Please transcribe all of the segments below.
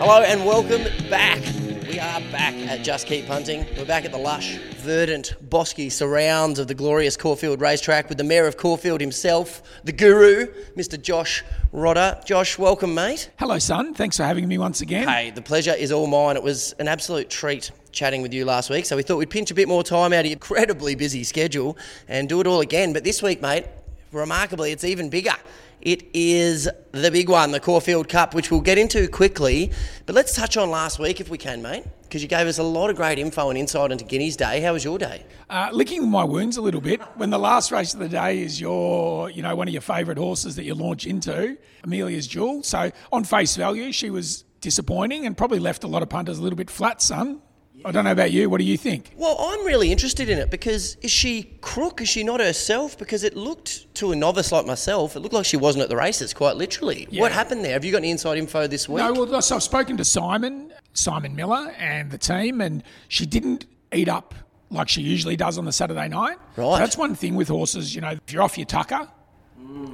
Hello and welcome back. We are back at Just Keep Punting. We're back at the lush, verdant, bosky surrounds of the glorious Caulfield racetrack with the Mayor of Caulfield himself, the guru, Mr. Josh Rodder. Josh, welcome, mate. Hello, son. Thanks for having me once again. Hey, the pleasure is all mine. It was an absolute treat chatting with you last week, so we thought we'd pinch a bit more time out of your incredibly busy schedule and do it all again. But this week, mate, remarkably, it's even bigger. It is the big one, the Caulfield Cup, which we'll get into quickly. But let's touch on last week if we can, mate, because you gave us a lot of great info and insight into Guineas Day. How was your day? Uh, licking my wounds a little bit. When the last race of the day is your, you know, one of your favourite horses that you launch into, Amelia's Jewel. So on face value, she was disappointing and probably left a lot of punters a little bit flat, son. I don't know about you. What do you think? Well, I'm really interested in it because is she crook? Is she not herself? Because it looked to a novice like myself, it looked like she wasn't at the races, quite literally. Yeah. What happened there? Have you got any inside info this week? No, well, so I've spoken to Simon, Simon Miller, and the team, and she didn't eat up like she usually does on the Saturday night. Right. So that's one thing with horses. You know, if you're off your tucker,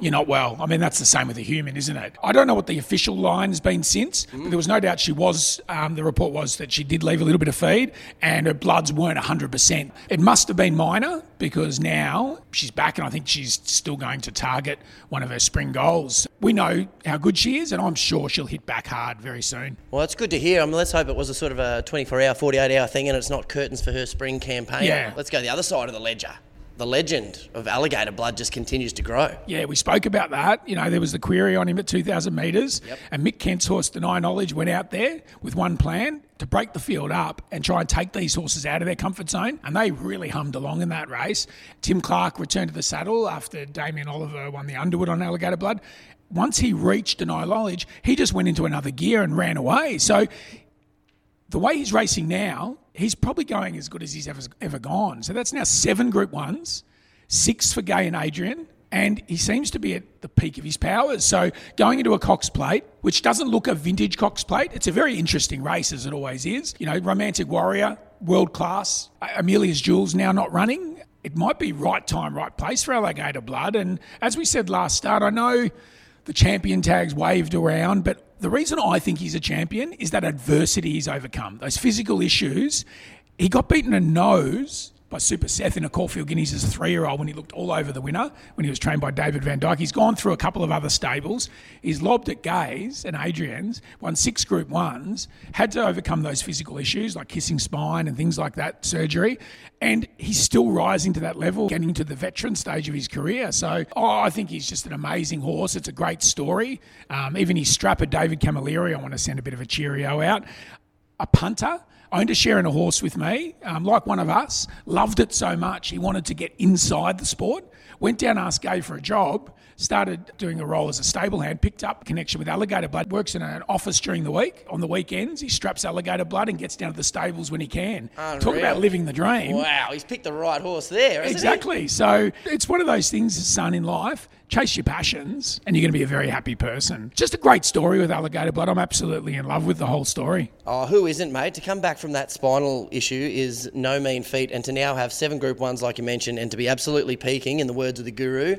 you're not well. I mean, that's the same with a human, isn't it? I don't know what the official line has been since, but there was no doubt she was. Um, the report was that she did leave a little bit of feed, and her bloods weren't 100%. It must have been minor because now she's back, and I think she's still going to target one of her spring goals. We know how good she is, and I'm sure she'll hit back hard very soon. Well, it's good to hear. I mean, let's hope it was a sort of a 24 hour, 48 hour thing and it's not curtains for her spring campaign. Yeah. Let's go the other side of the ledger. The legend of alligator blood just continues to grow. Yeah, we spoke about that. You know, there was the query on him at 2,000 metres, Yep. and Mick Kent's horse, Deny Knowledge, went out there with one plan to break the field up and try and take these horses out of their comfort zone, and they really hummed along in that race. Tim Clark returned to the saddle after Damien Oliver won the Underwood on Alligator Blood. Once he reached Deny Knowledge, he just went into another gear and ran away. So the way he's racing now, he's probably going as good as he's ever, ever gone. So that's now seven Group Ones, six for Gai and Adrian, and he seems to be at the peak of his powers. So going into a Cox Plate, which doesn't look a vintage Cox Plate, it's a very interesting race as it always is. You know, Romantic Warrior, world class. Amelia's Jewels now not running. It might be right time, right place for Alligator Blood. And as we said last start, I know the champion tags waved around, but the reason I think he's a champion is that adversity he's overcome, those physical issues. He got beaten a nose by Super Seth in a Caulfield Guineas as a three year old when he looked all over the winner, when he was trained by David Vandyke. He's gone through a couple of other stables. He's lobbed at Gai's and Adrian's, won six Group Ones, had to overcome those physical issues like kissing spine and things like that, surgery. And he's still rising to that level, getting to the veteran stage of his career. So oh, I think he's just an amazing horse. It's a great story. Um, even his strapper, David Camilleri, I want to send a bit of a cheerio out. A punter owned a share in a horse with me, um, like one of us, loved it so much he wanted to get inside the sport. Went down, asked Gai for a job, started doing a role as a stable hand, picked up connection with Alligator Blood, works in an office during the week. On the weekends, he straps Alligator Blood and gets down to the stables when he can. Talk about living the dream. Wow, he's picked the right horse there, Exactly. So it's one of those things, son, in life. Chase your passions, and you're going to be a very happy person. Just a great story with Alligator Blood. I'm absolutely in love with the whole story. Oh, who isn't, mate? To come back from that spinal issue is no mean feat, and to now have seven Group Ones, like you mentioned, and to be absolutely peaking, in the words of the guru,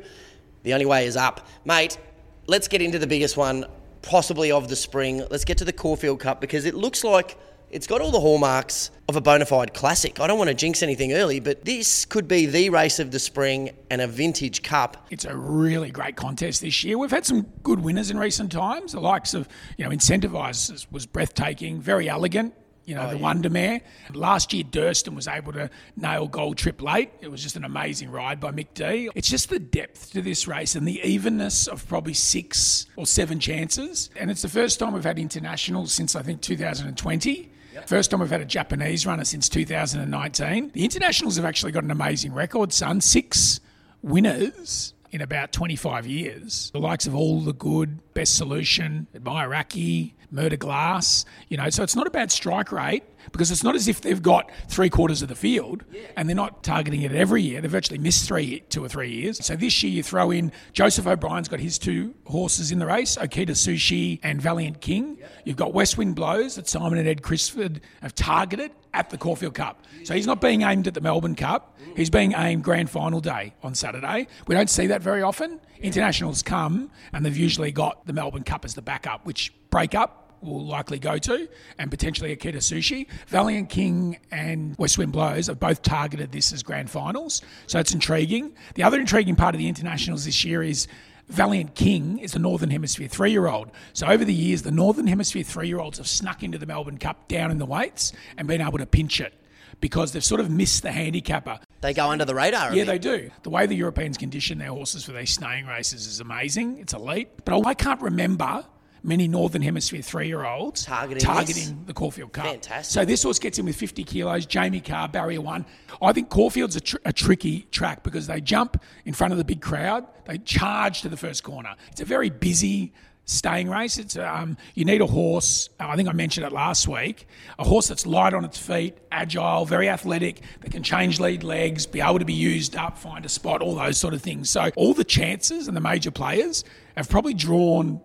the only way is up. Mate, let's get into the biggest one, possibly of the spring. Let's get to the Caulfield Cup because it looks like it's got all the hallmarks of a bona fide classic. I don't want to jinx anything early, but this could be the race of the spring and a vintage cup. It's a really great contest this year. We've had some good winners in recent times. The likes of, you know, Incentivise was breathtaking, very elegant. You know, oh, the Wonder Mare. Last year, Durston was able to nail Gold Trip late. It was just an amazing ride by Mick D. It's just the depth to this race and the evenness of probably six or seven chances. And it's the first time we've had internationals since, I think, 2020. First time we've had a Japanese runner since 2019. The internationals have actually got an amazing record, son. Six winners in about 25 years. The likes of All the Good, Best Solution, Admire Rakti, Mer de Glace. You know, so it's not a bad strike rate because it's not as if they've got three quarters of the field and they're not targeting it every year. They've virtually missed three, two or three years. So this year you throw in Joseph O'Brien's got his two horses in the race, Okita Soushi and Valiant King. You've got West Wind Blows that Simon and Ed Crisford have targeted at the Caulfield Cup. So he's not being aimed at the Melbourne Cup. He's being aimed grand final day on Saturday. We don't see that very often. Internationals come and they've usually got the Melbourne Cup as the backup, which Breakup will likely go to, and potentially Okita Soushi. Valiant King and West Wind Blows have both targeted this as grand finals, so it's intriguing. The other intriguing part of the internationals this year is Valiant King is a Northern Hemisphere three year old. So over the years, the Northern Hemisphere three year olds have snuck into the Melbourne Cup down in the weights and been able to pinch it because they've sort of missed the handicapper. They go under the radar. yeah, they do. The way the Europeans condition their horses for these snaying races is amazing. It's elite. But I can't remember many Northern Hemisphere three-year-olds targeting, targeting the Caulfield Cup. Fantastic. So this horse gets in with 50 kilos. Jamie Kah, barrier one. I think Caulfield's a, tr- a, tricky track because they jump in front of the big crowd. They charge to the first corner. It's a very busy staying race. It's um, you need a horse. I think I mentioned it last week. A horse that's light on its feet, agile, very athletic, that can change lead legs, be able to be used up, find a spot, all those sort of things. So all the chances and the major players have probably drawn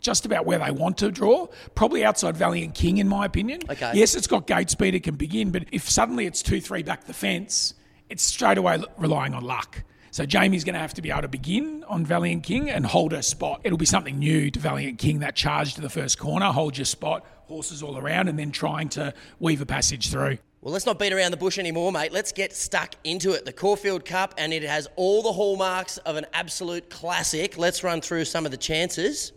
just about where they want to draw. Probably outside Valiant King, in my opinion. Okay. Yes, it's got gate speed, it can begin, but if suddenly it's 2 3 back the fence, it's straight away relying on luck. So Jamie's going to have to be able to begin on Valiant King and hold her spot. It'll be something new to Valiant King, that charge to the first corner, hold your spot, horses all around, and then trying to weave a passage through. Well, let's not beat around the bush anymore, mate. Let's get stuck into it. The Caulfield Cup, and it has all the hallmarks of an absolute classic. Let's run through some of the chances.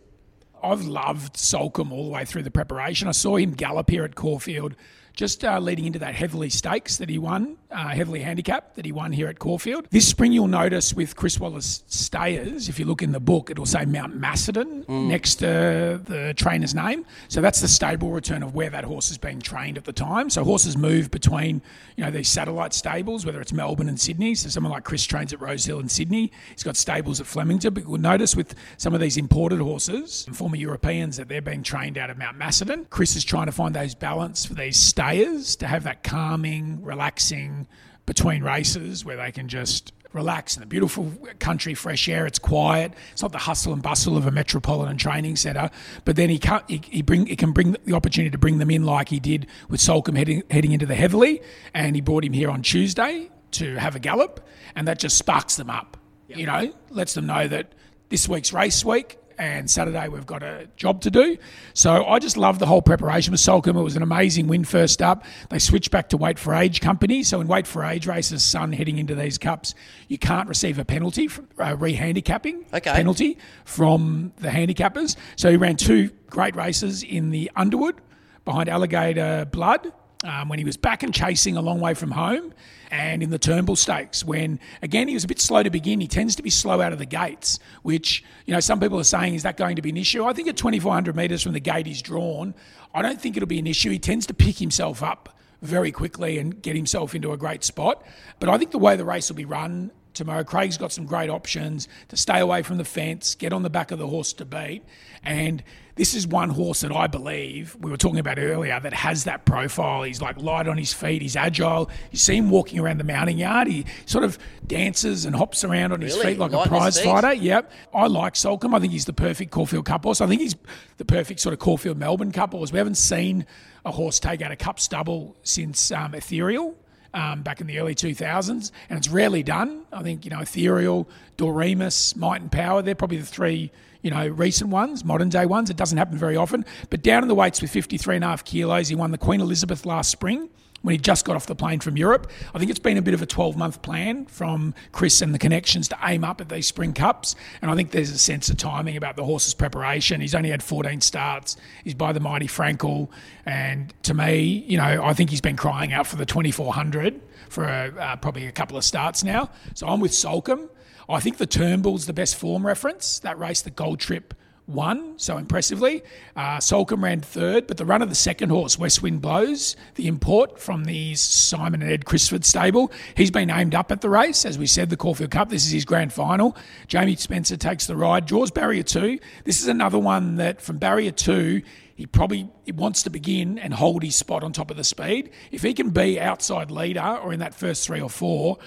I've loved Soulcombe all the way through the preparation. I saw him gallop here at Caulfield just uh, leading into that Heatherlie Stakes that he won, uh, Heatherlie Handicap that he won here at Caulfield. This spring, you'll notice with Chris Waller's Stayers, if you look in the book, it'll say Mount Macedon mm. next to the trainer's name. So that's the stable return of where that horse is being trained at the time. So horses move between, you know, these satellite stables, whether it's Melbourne and Sydney. So someone like Chris trains at Rosehill in Sydney. He's got stables at Flemington. But you'll notice with some of these imported horses, former Europeans, that they're being trained out of Mount Macedon. Chris is trying to find those balance for these stables players to have that calming, relaxing between races where they can just relax in the beautiful country, fresh air. It's quiet. It's not the hustle and bustle of a metropolitan training centre. But then he can he, he bring he can bring the opportunity to bring them in like he did with Soulcombe heading heading into the Heatherlie, and he brought him here on Tuesday to have a gallop, and that just sparks them up. Yep. You know, lets them know that this week's race week and Saturday we've got a job to do. So I just love the whole preparation with Soulcombe. It was an amazing win first up. They switched back to Weight for Age company. So in Weight for Age races, son heading into these cups, you can't receive a penalty, for, uh, re-handicapping okay. penalty from the handicappers. So he ran two great races in the Underwood behind Alligator Blood um, when he was back and chasing a long way from home and in the Turnbull Stakes when, again, he was a bit slow to begin. He tends to be slow out of the gates, which, you know, some people are saying, is that going to be an issue? I think at 2,400 metres from the gate he's drawn, I don't think it'll be an issue. He tends to pick himself up very quickly and get himself into a great spot. But I think the way the race will be run tomorrow, Craig's got some great options to stay away from the fence, get on the back of the horse to beat. And this is one horse that I believe we were talking about earlier that has that profile. He's like light on his feet, he's agile. You see him walking around the mounting yard. He sort of dances and hops around on his feet like light a prize fighter. Yep. I like Soulcombe. I think he's the perfect Caulfield Cup horse. I think he's the perfect sort of Caulfield Melbourne Cup horse. We haven't seen a horse take out a cups double since um, Ethereal. Um, back in the early 2000s, and it's rarely done. I think, you know, Ethereal, Doriemus, Might and Power, they're probably the three you know, recent ones, modern day ones. It doesn't happen very often. But down in the weights with 53 and a half kilos, he won the Queen Elizabeth last spring when he just got off the plane from Europe. I think it's been a bit of a 12 month plan from Chris and the connections to aim up at these spring cups. And I think there's a sense of timing about the horse's preparation. He's only had 14 starts. He's by the mighty Frankel. And to me, you know, I think he's been crying out for the 2400 for a, uh, probably a couple of starts now. So I'm with Soulcombe. I think the Turnbull's the best form reference. That race, the Gold Trip, won so impressively. Uh, Soulcombe ran third, but the run of the second horse, West Wind Blows, the import from the Simon and Ed Crisford stable, he's been aimed up at the race. As we said, the Caulfield Cup, this is his grand final. Jamie Spencer takes the ride, draws barrier two. This is another one that from barrier two, he probably wants to begin and hold his spot on top of the speed. If he can be outside leader or in that first three or four,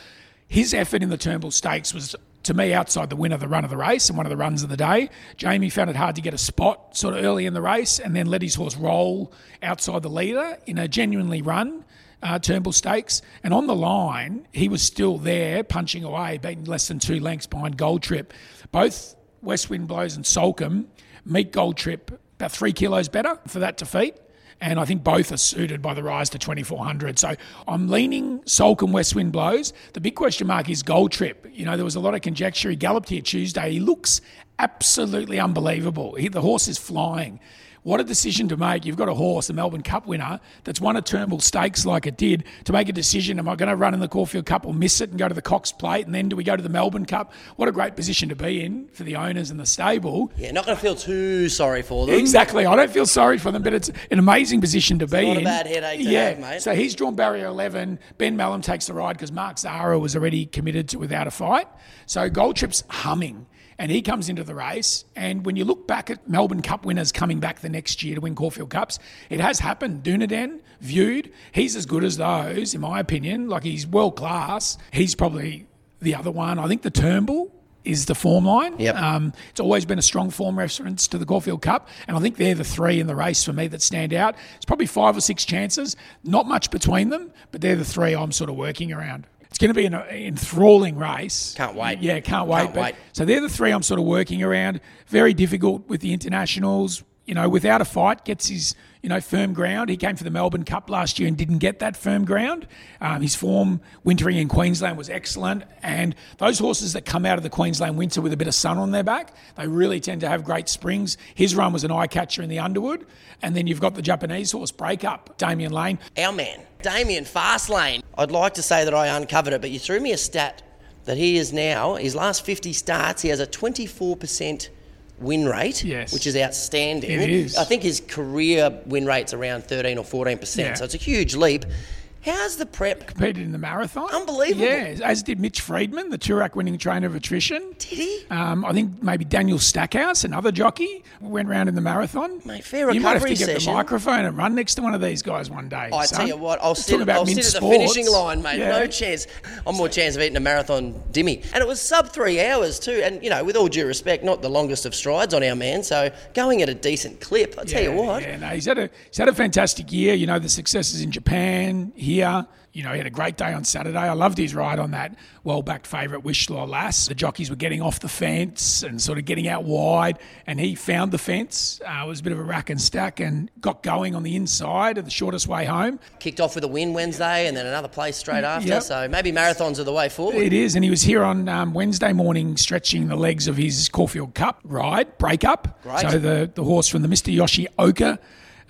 his effort in the Turnbull Stakes was to me, outside the win of the run of the race and one of the runs of the day. Jamie found it hard to get a spot sort of early in the race and then let his horse roll outside the leader in a genuinely run. Uh, Turnbull Stakes, and on the line, he was still there, punching away, beating less than two lengths behind Gold Trip. Both West Wind Blows and Soulcombe meet Gold Trip about three kilos better for that defeat. And I think both are suited by the rise to 2400. So I'm leaning Soulcombe West Wind Blows. The big question mark is Gold Trip. You know, there was a lot of conjecture. He galloped here Tuesday. He looks absolutely unbelievable. He, the horse is flying. What a decision to make. You've got a horse, a Melbourne Cup winner, that's won a Turnbull Stakes like it did, to make a decision am I going to run in the Caulfield Cup or miss it and go to the Cox Plate? And then do we go to the Melbourne Cup? What a great position to be in for the owners and the stable. Yeah, not going to feel too sorry for them. Exactly. I don't feel sorry for them, but it's an amazing position to be in. not a bad headache to yeah. have, mate. So he's drawn barrier 11. Ben Melham takes the ride because Mark Zahra was already committed to without a fight. So Gold Trip's humming. And he comes into the race. And when you look back at Melbourne Cup winners coming back the next year to win Caulfield Cups, it has happened. Dunaden, viewed, he's as good as those, in my opinion. Like he's world class. He's probably the other one. I think the Turnbull is the form line. Yep. Um, it's always been a strong form reference to the Caulfield Cup, and I think they're the three in the race for me that stand out. It's probably five or six chances, not much between them, but they're the three I'm sort of working around. It's going to be an uh, enthralling race. Can't wait. Yeah, can't wait. Can't but- wait. So they're the three I'm sort of working around. Very difficult with the internationals. You know, without a fight, gets his you know firm ground. He came for the Melbourne Cup last year and didn't get that firm ground. Um, his form wintering in Queensland was excellent, and those horses that come out of the Queensland winter with a bit of sun on their back, they really tend to have great springs. His run was an eye catcher in the Underwood, and then you've got the Japanese horse Breakup, Damian Lane. Our man, Damien Fastlane. I'd like to say that I uncovered it, but you threw me a stat that he is now, his last 50 starts, he has a 24% win rate, Yes. which is outstanding. It is. I think his career win rate's around 13 or 14%, Yeah. so it's a huge leap. How's the prep? Competed in the marathon. Unbelievable. Yeah, as did Mitch Freedman, the Toorak winning trainer of attrition. Did he? Um, I think maybe Daniel Stackhouse, another jockey, went round in the marathon. Mate, fair You might have to recovery get session. the microphone and run next to one of these guys one day. I son. tell you what, I'll sit, I'll sit at the finishing line, mate. Yeah. No chance. I'm more chance of eating a marathon dimmy. And it was sub three hours too. And you know, with all due respect, not the longest of strides on our man. So going at a decent clip. I'll tell you what. Yeah, no, he's had a he's had a fantastic year. You know, the successes in Japan, here. You know, he had a great day on Saturday. I loved his ride on that well-backed favourite Wishlaw Lass. The jockeys were getting off the fence and sort of getting out wide, and he found the fence. Uh, it was a bit of a rack and stack, and got going on the inside of the shortest way home. Kicked off with a win Wednesday, and then another place straight after. Yep. So maybe marathons are the way forward. It is, and he was here on um, Wednesday morning stretching the legs of his Caulfield Cup ride, breakup. Great. So the, the horse from the Mr. Yoshi Oka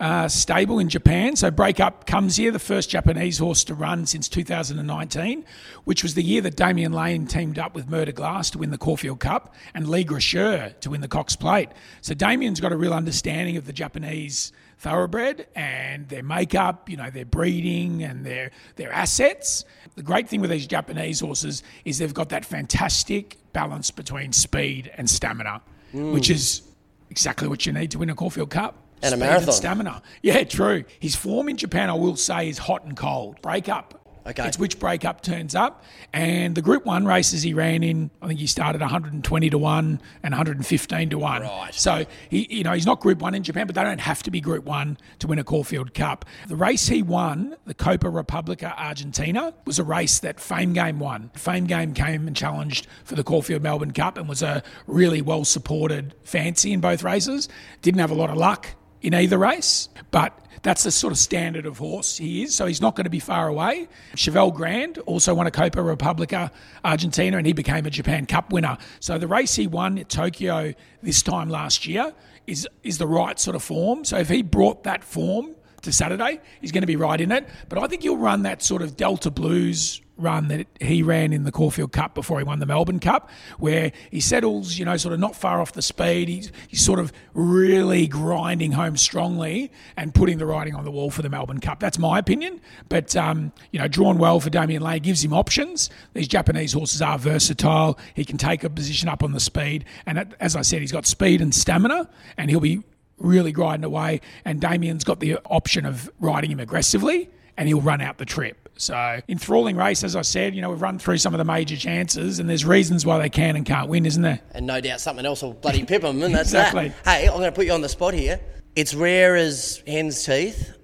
uh, stable in Japan. So breakup comes here, the first Japanese horse to run since 2019, which was the year that Damian Lane teamed up with Mer de Glace to win the Caulfield Cup and Lys Gracieux to win the Cox Plate. So Damian's got a real understanding of the Japanese thoroughbred and their makeup, you know, their breeding and their their assets. The great thing with these Japanese horses is they've got that fantastic balance between speed and stamina, which is exactly what you need to win a Caulfield Cup. And a marathon. stamina. Yeah, true. His form in Japan, I will say, is hot and cold. Breakup. Okay. It's which Breakup turns up. And the Group 1 races he ran in, I think he started 120 to 1 and 115 to 1. Right. So, he, you know, he's not Group 1 in Japan, but they don't have to be Group 1 to win a Caulfield Cup. The race he won, the Copa Republica Argentina, was a race that Fame Game won. Fame Game came and challenged for the Caulfield Melbourne Cup and was a really well supported fancy in both races. Didn't have a lot of luck in either race, but that's the sort of standard of horse he is, so he's not going to be far away. Cheval Grand also won a Copa Republica Argentina and he became a Japan Cup winner. So the race he won at Tokyo this time last year is is the right sort of form. So if he brought that form to Saturday, he's going to be right in it. But I think he'll run that sort of Delta Blues run that he ran in the Caulfield Cup before he won the Melbourne Cup, where he settles, you know, sort of not far off the speed. He's, he's sort of really grinding home strongly and putting the writing on the wall for the Melbourne Cup. That's my opinion. But, um, you know, drawn well for Damian Lane gives him options. These Japanese horses are versatile. He can take a position up on the speed. And as I said, he's got speed and stamina, and he'll be really grinding away. And Damian's got the option of riding him aggressively, and he'll run out the trip. So, enthralling race, as I said, you know, we've run through some of the major chances, and there's reasons why they can and can't win, isn't there? And no doubt something else will bloody pip them, and that's Exactly. that. Hey, I'm going to put you on the spot here. It's rare as hen's teeth.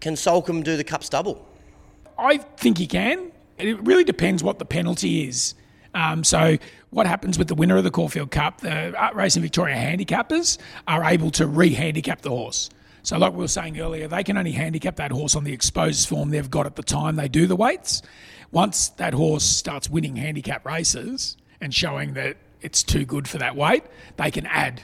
Can Soulcombe do the Cups double? I think he can. It really depends what the penalty is. Um, so what happens with the winner of the Caulfield Cup? The uh, Racing Victoria handicappers are able to re-handicap the horse. So, like we were saying earlier, they can only handicap that horse on the exposed form they've got at the time they do the weights. Once that horse starts winning handicap races and showing that it's too good for that weight, they can add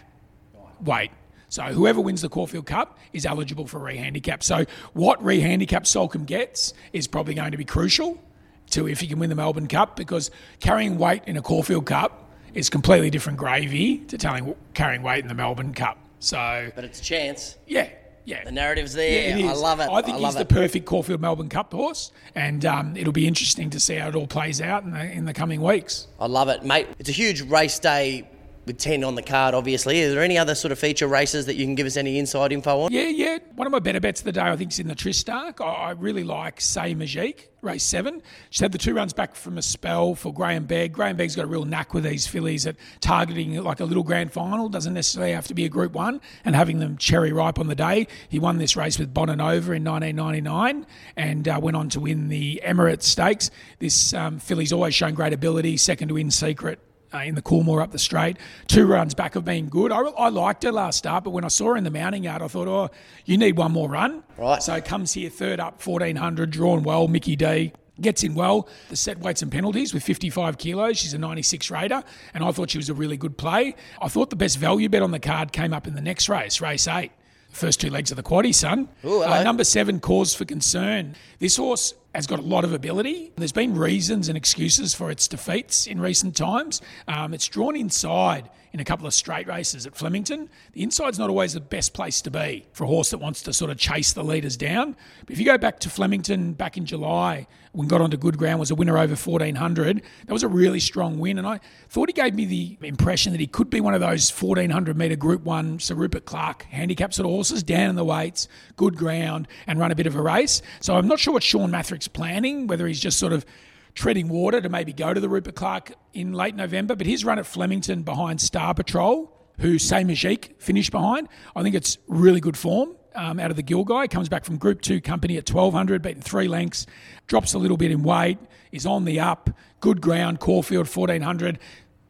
weight. So whoever wins the Caulfield Cup is eligible for re-handicap. So what re-handicap Soulcombe gets is probably going to be crucial to if he can win the Melbourne Cup because carrying weight in a Caulfield Cup is completely different gravy to telling, carrying weight in the Melbourne Cup. So, but it's a chance. Yeah, yeah. The narrative's there. Yeah, I love it. I think I he's the it. perfect Caulfield Melbourne Cup horse, and um, it'll be interesting to see how it all plays out in the, in the coming weeks. I love it, mate. It's a huge race day with 10 on the card, obviously. Is there any other sort of feature races that you can give us any inside info on? Yeah, yeah. One of my better bets of the day, I think, is in the Tristarc. I really like Say Magique, race seven. She's had the two runs back from a spell for Grahame Begg. Grahame Begg's got a real knack with these fillies at targeting like a little grand final. Doesn't necessarily have to be a Group One and having them cherry ripe on the day. He won this race with Bonanova in 1999 and uh, went on to win the Emirates Stakes. This um, filly's always shown great ability. Second to win secret uh, in the Coolmore up the straight. Two runs back of being good. I, I liked her last start, but when I saw her in the mounting yard, I thought, oh, you need one more run. Right. So it comes here third up, 1400, drawn well. Mickey D gets in well. The set weights and penalties with 55 kilos. She's a 96 raider, and I thought she was a really good play. I thought the best value bet on the card came up in the next race, race eight. First two legs of the quaddy, son. Ooh, uh, number seven, cause for concern. This horse has got a lot of ability. There's been reasons and excuses for its defeats in recent times. Um, it's drawn inside in a couple of straight races at Flemington. The inside's not always the best place to be for a horse that wants to sort of chase the leaders down. But if you go back to Flemington back in July, when got onto good ground, was a winner over 1400. That was a really strong win, and I thought he gave me the impression that he could be one of those 1400 metre Group One Sir Rupert Clarke handicap sort of horses, down in the weights, good ground, and run a bit of a race. So I'm not sure what Shawn Mathrick's planning, whether he's just sort of treading water to maybe go to the Rupert Clarke in late November, but his run at Flemington behind Star Patrol, who Say Magique finished behind, I think it's really good form. Um, out of the Gill guy, comes back from Group 2 company at 1200, beaten three lengths, drops a little bit in weight, is on the up, good ground, Caulfield 1400,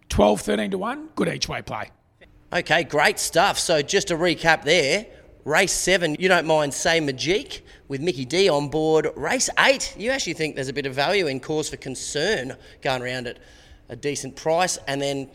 12, 13 to 1, good each way play. Okay, great stuff. So just to recap there, race seven, you don't mind Say Magique with Mickey D on board. Race eight, you actually think there's a bit of value in cause for concern going around at a decent price. And then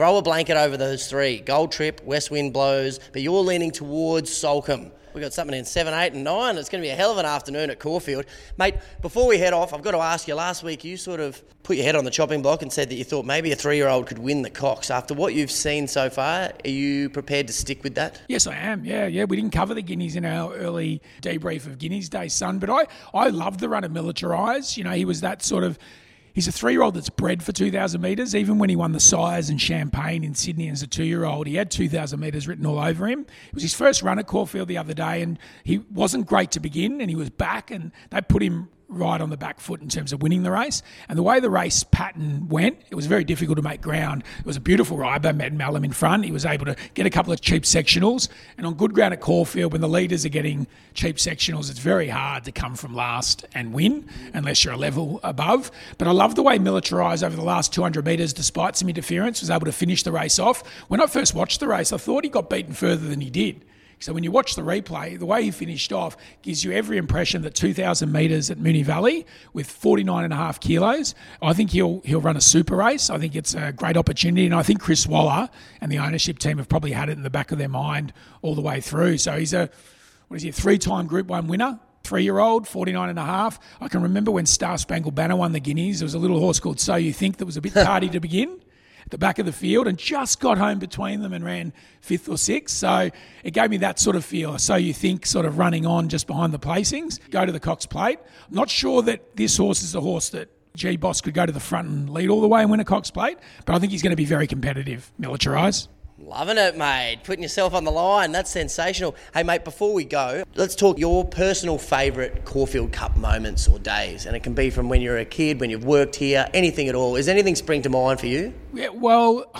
throw a blanket over those three. Gold Trip, West Wind Blows, but you're leaning towards Soulcombe. We've got something in 7, 8 and 9. It's going to be a hell of an afternoon at Caulfield. Mate, before we head off, I've got to ask you, last week you sort of put your head on the chopping block and said that you thought maybe a three-year-old could win the Cox. After what you've seen so far, are you prepared to stick with that? Yes, I am. Yeah, yeah. We didn't cover the Guineas in our early debrief of Guineas Day, son, but I, I loved the run of Militarize. You know, he was that sort of. He's a three year old that's bred for 2,000 metres. Even when he won the Sires and Champagne in Sydney as a two year old, he had 2,000 metres written all over him. It was his first run at Caulfield the other day, and he wasn't great to begin, and he was back, and they put him right on the back foot in terms of winning the race. And the way the race pattern went, it was very difficult to make ground. It was a beautiful ride by Matt Malum in front. He was able to get a couple of cheap sectionals. And on good ground at Caulfield, when the leaders are getting cheap sectionals, it's very hard to come from last and win unless you're a level above. But I love the way Militarized over the last 200 metres, despite some interference, was able to finish the race off. When I first watched the race, I thought he got beaten further than he did. So when you watch the replay, the way he finished off gives you every impression that 2,000 metres at Moonee Valley with 49 and a half kilos, I think he'll he'll run a super race. I think it's a great opportunity, and I think Chris Waller and the ownership team have probably had it in the back of their mind all the way through. So he's a what is he, a three-time Group One winner. Three-year-old, 49 and a half. I can remember when Star Spangled Banner won the Guineas. There was a little horse called So You Think that was a bit tardy to begin the back of the field and just got home between them and ran fifth or sixth. So it gave me that sort of feel. So you think sort of running on just behind the placings, go to the Cox Plate. I'm not sure that this horse is a horse that G Boss could go to the front and lead all the way and win a Cox Plate, but I think he's going to be very competitive, Militarize. Loving it, mate. Putting yourself on the line. That's sensational. Hey, mate, before we go, let's talk your personal favourite Caulfield Cup moments or days. And it can be from when you're a kid, when you've worked here, anything at all. Is anything spring to mind for you? Yeah, well,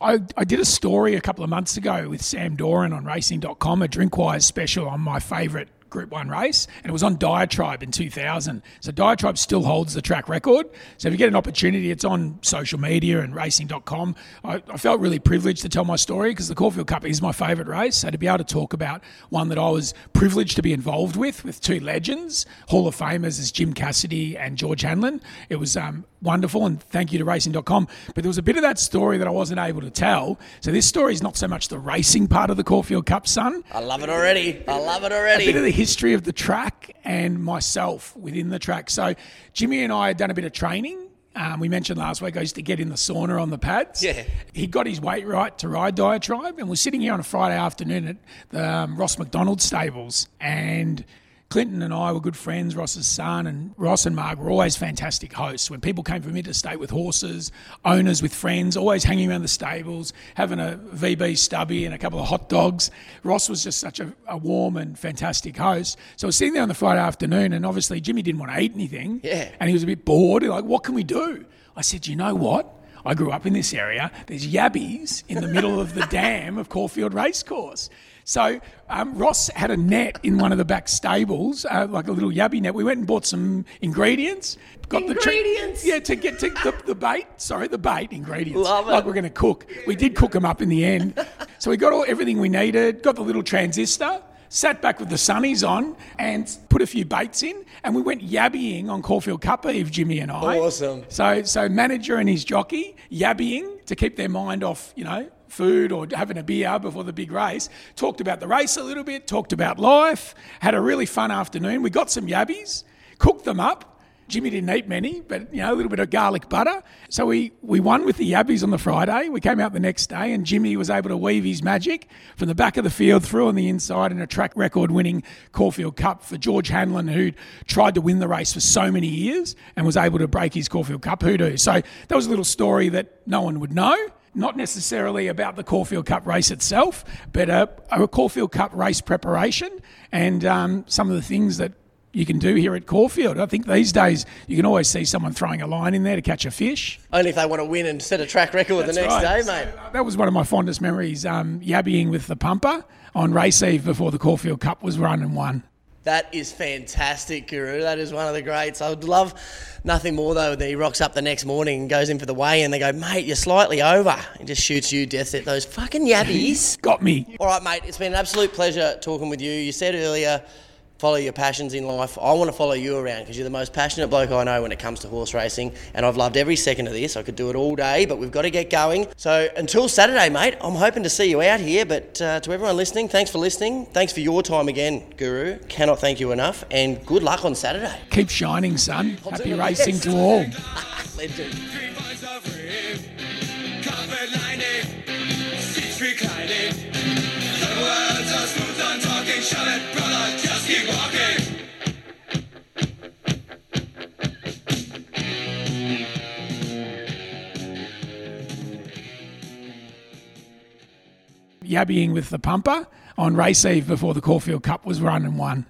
I, I did a story a couple of months ago with Sam Doran on racing.com, a Drinkwise special on my favourite Group 1 race, and it was on Diatribe in 2000. So Diatribe still holds the track record. So if you get an opportunity, it's on social media and racing.com. I, I felt really privileged to tell my story because the Caulfield Cup is my favourite race. So to be able to talk about one that I was privileged to be involved with, with two legends, Hall of Famers as Jim Cassidy and George Hanlon, it was um, wonderful. And thank you to racing.com. But there was a bit of that story that I wasn't able to tell. So this story is not so much the racing part of the Caulfield Cup, son. I love it already. I love it already A bit of the history of the track and myself within the track. So Jimmy and I had done a bit of training. Um, we mentioned last week I used to get in the sauna on the pads. Yeah. He got his weight right to ride Diatribe, and we're sitting here on a Friday afternoon at the um, Ross McDonald stables, and Clinton and I were good friends, Ross's son, and Ross and Mark were always fantastic hosts. When people came from interstate with horses, owners with friends, always hanging around the stables, having a VB stubby and a couple of hot dogs. Ross was just such a, a warm and fantastic host. So I was sitting there on the Friday afternoon, and obviously Jimmy didn't want to eat anything. Yeah. And he was a bit bored. Like, what can we do? I said, you know what? I grew up in this area. There's yabbies in the middle of the dam of Caulfield Racecourse. So um, Ross had a net in one of the back stables, uh, like a little yabby net. We went and bought some ingredients. Got Ingredients? The tre- yeah, to get to the, the bait. Sorry, the bait ingredients. Love it. Like we're going to cook. We did cook them up in the end. so we got all everything we needed. Got the little transistor. Sat back with the sunnies on and put a few baits in, and we went yabbying on Caulfield Cup Eve, Jimmy and I. Awesome. So, so manager and his jockey yabbying to keep their mind off, you know, food or having a beer before the big race. Talked about the race a little bit, talked about life, had a really fun afternoon. We got some yabbies, cooked them up. Jimmy didn't eat many, but you know, a little bit of garlic butter. So we, we won with the yabbies on the Friday. We came out the next day and Jimmy was able to weave his magic from the back of the field through on the inside in a track record winning Caulfield Cup for George Hanlon, who'd tried to win the race for so many years and was able to break his Caulfield Cup hoodoo. So that was a little story that no one would know. Not necessarily about the Caulfield Cup race itself, but a, a Caulfield Cup race preparation and um, some of the things that you can do here at Caulfield. I think these days you can always see someone throwing a line in there to catch a fish. Only if they want to win and set a track record the next right. day, mate. So, uh, that was one of my fondest memories, um, yabbying with the pumper on race eve before the Caulfield Cup was run and won. That is fantastic, Guru. That is one of the greats. I would love nothing more though than he rocks up the next morning and goes in for the weigh and they go, mate, you're slightly over. He just shoots you death at those fucking yabbies. Got me. All right, mate. It's been an absolute pleasure talking with you. You said earlier, follow your passions in life. I want to follow you around because you're the most passionate bloke I know when it comes to horse racing, and I've loved every second of this. I could do it all day, but we've got to get going. So until Saturday, mate, I'm hoping to see you out here. But uh, to everyone listening, thanks for listening. Thanks for your time again, Guru. Cannot thank you enough, and good luck on Saturday. Keep shining, son. Happy racing to all. Legend. Walking. Yabbying with the pumper on race eve before the Caulfield Cup was run and won.